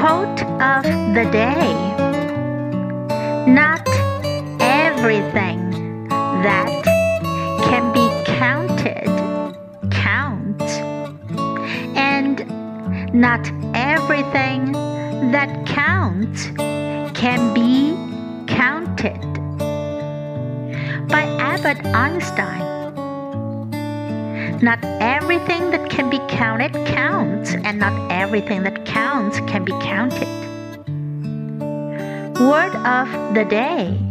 Quote of the day Not everything that can be counted counts, and not everything that counts can be counted. By Albert Einstein. Not everything that can be counted counts, and not everything that counts can be counted. Word of the day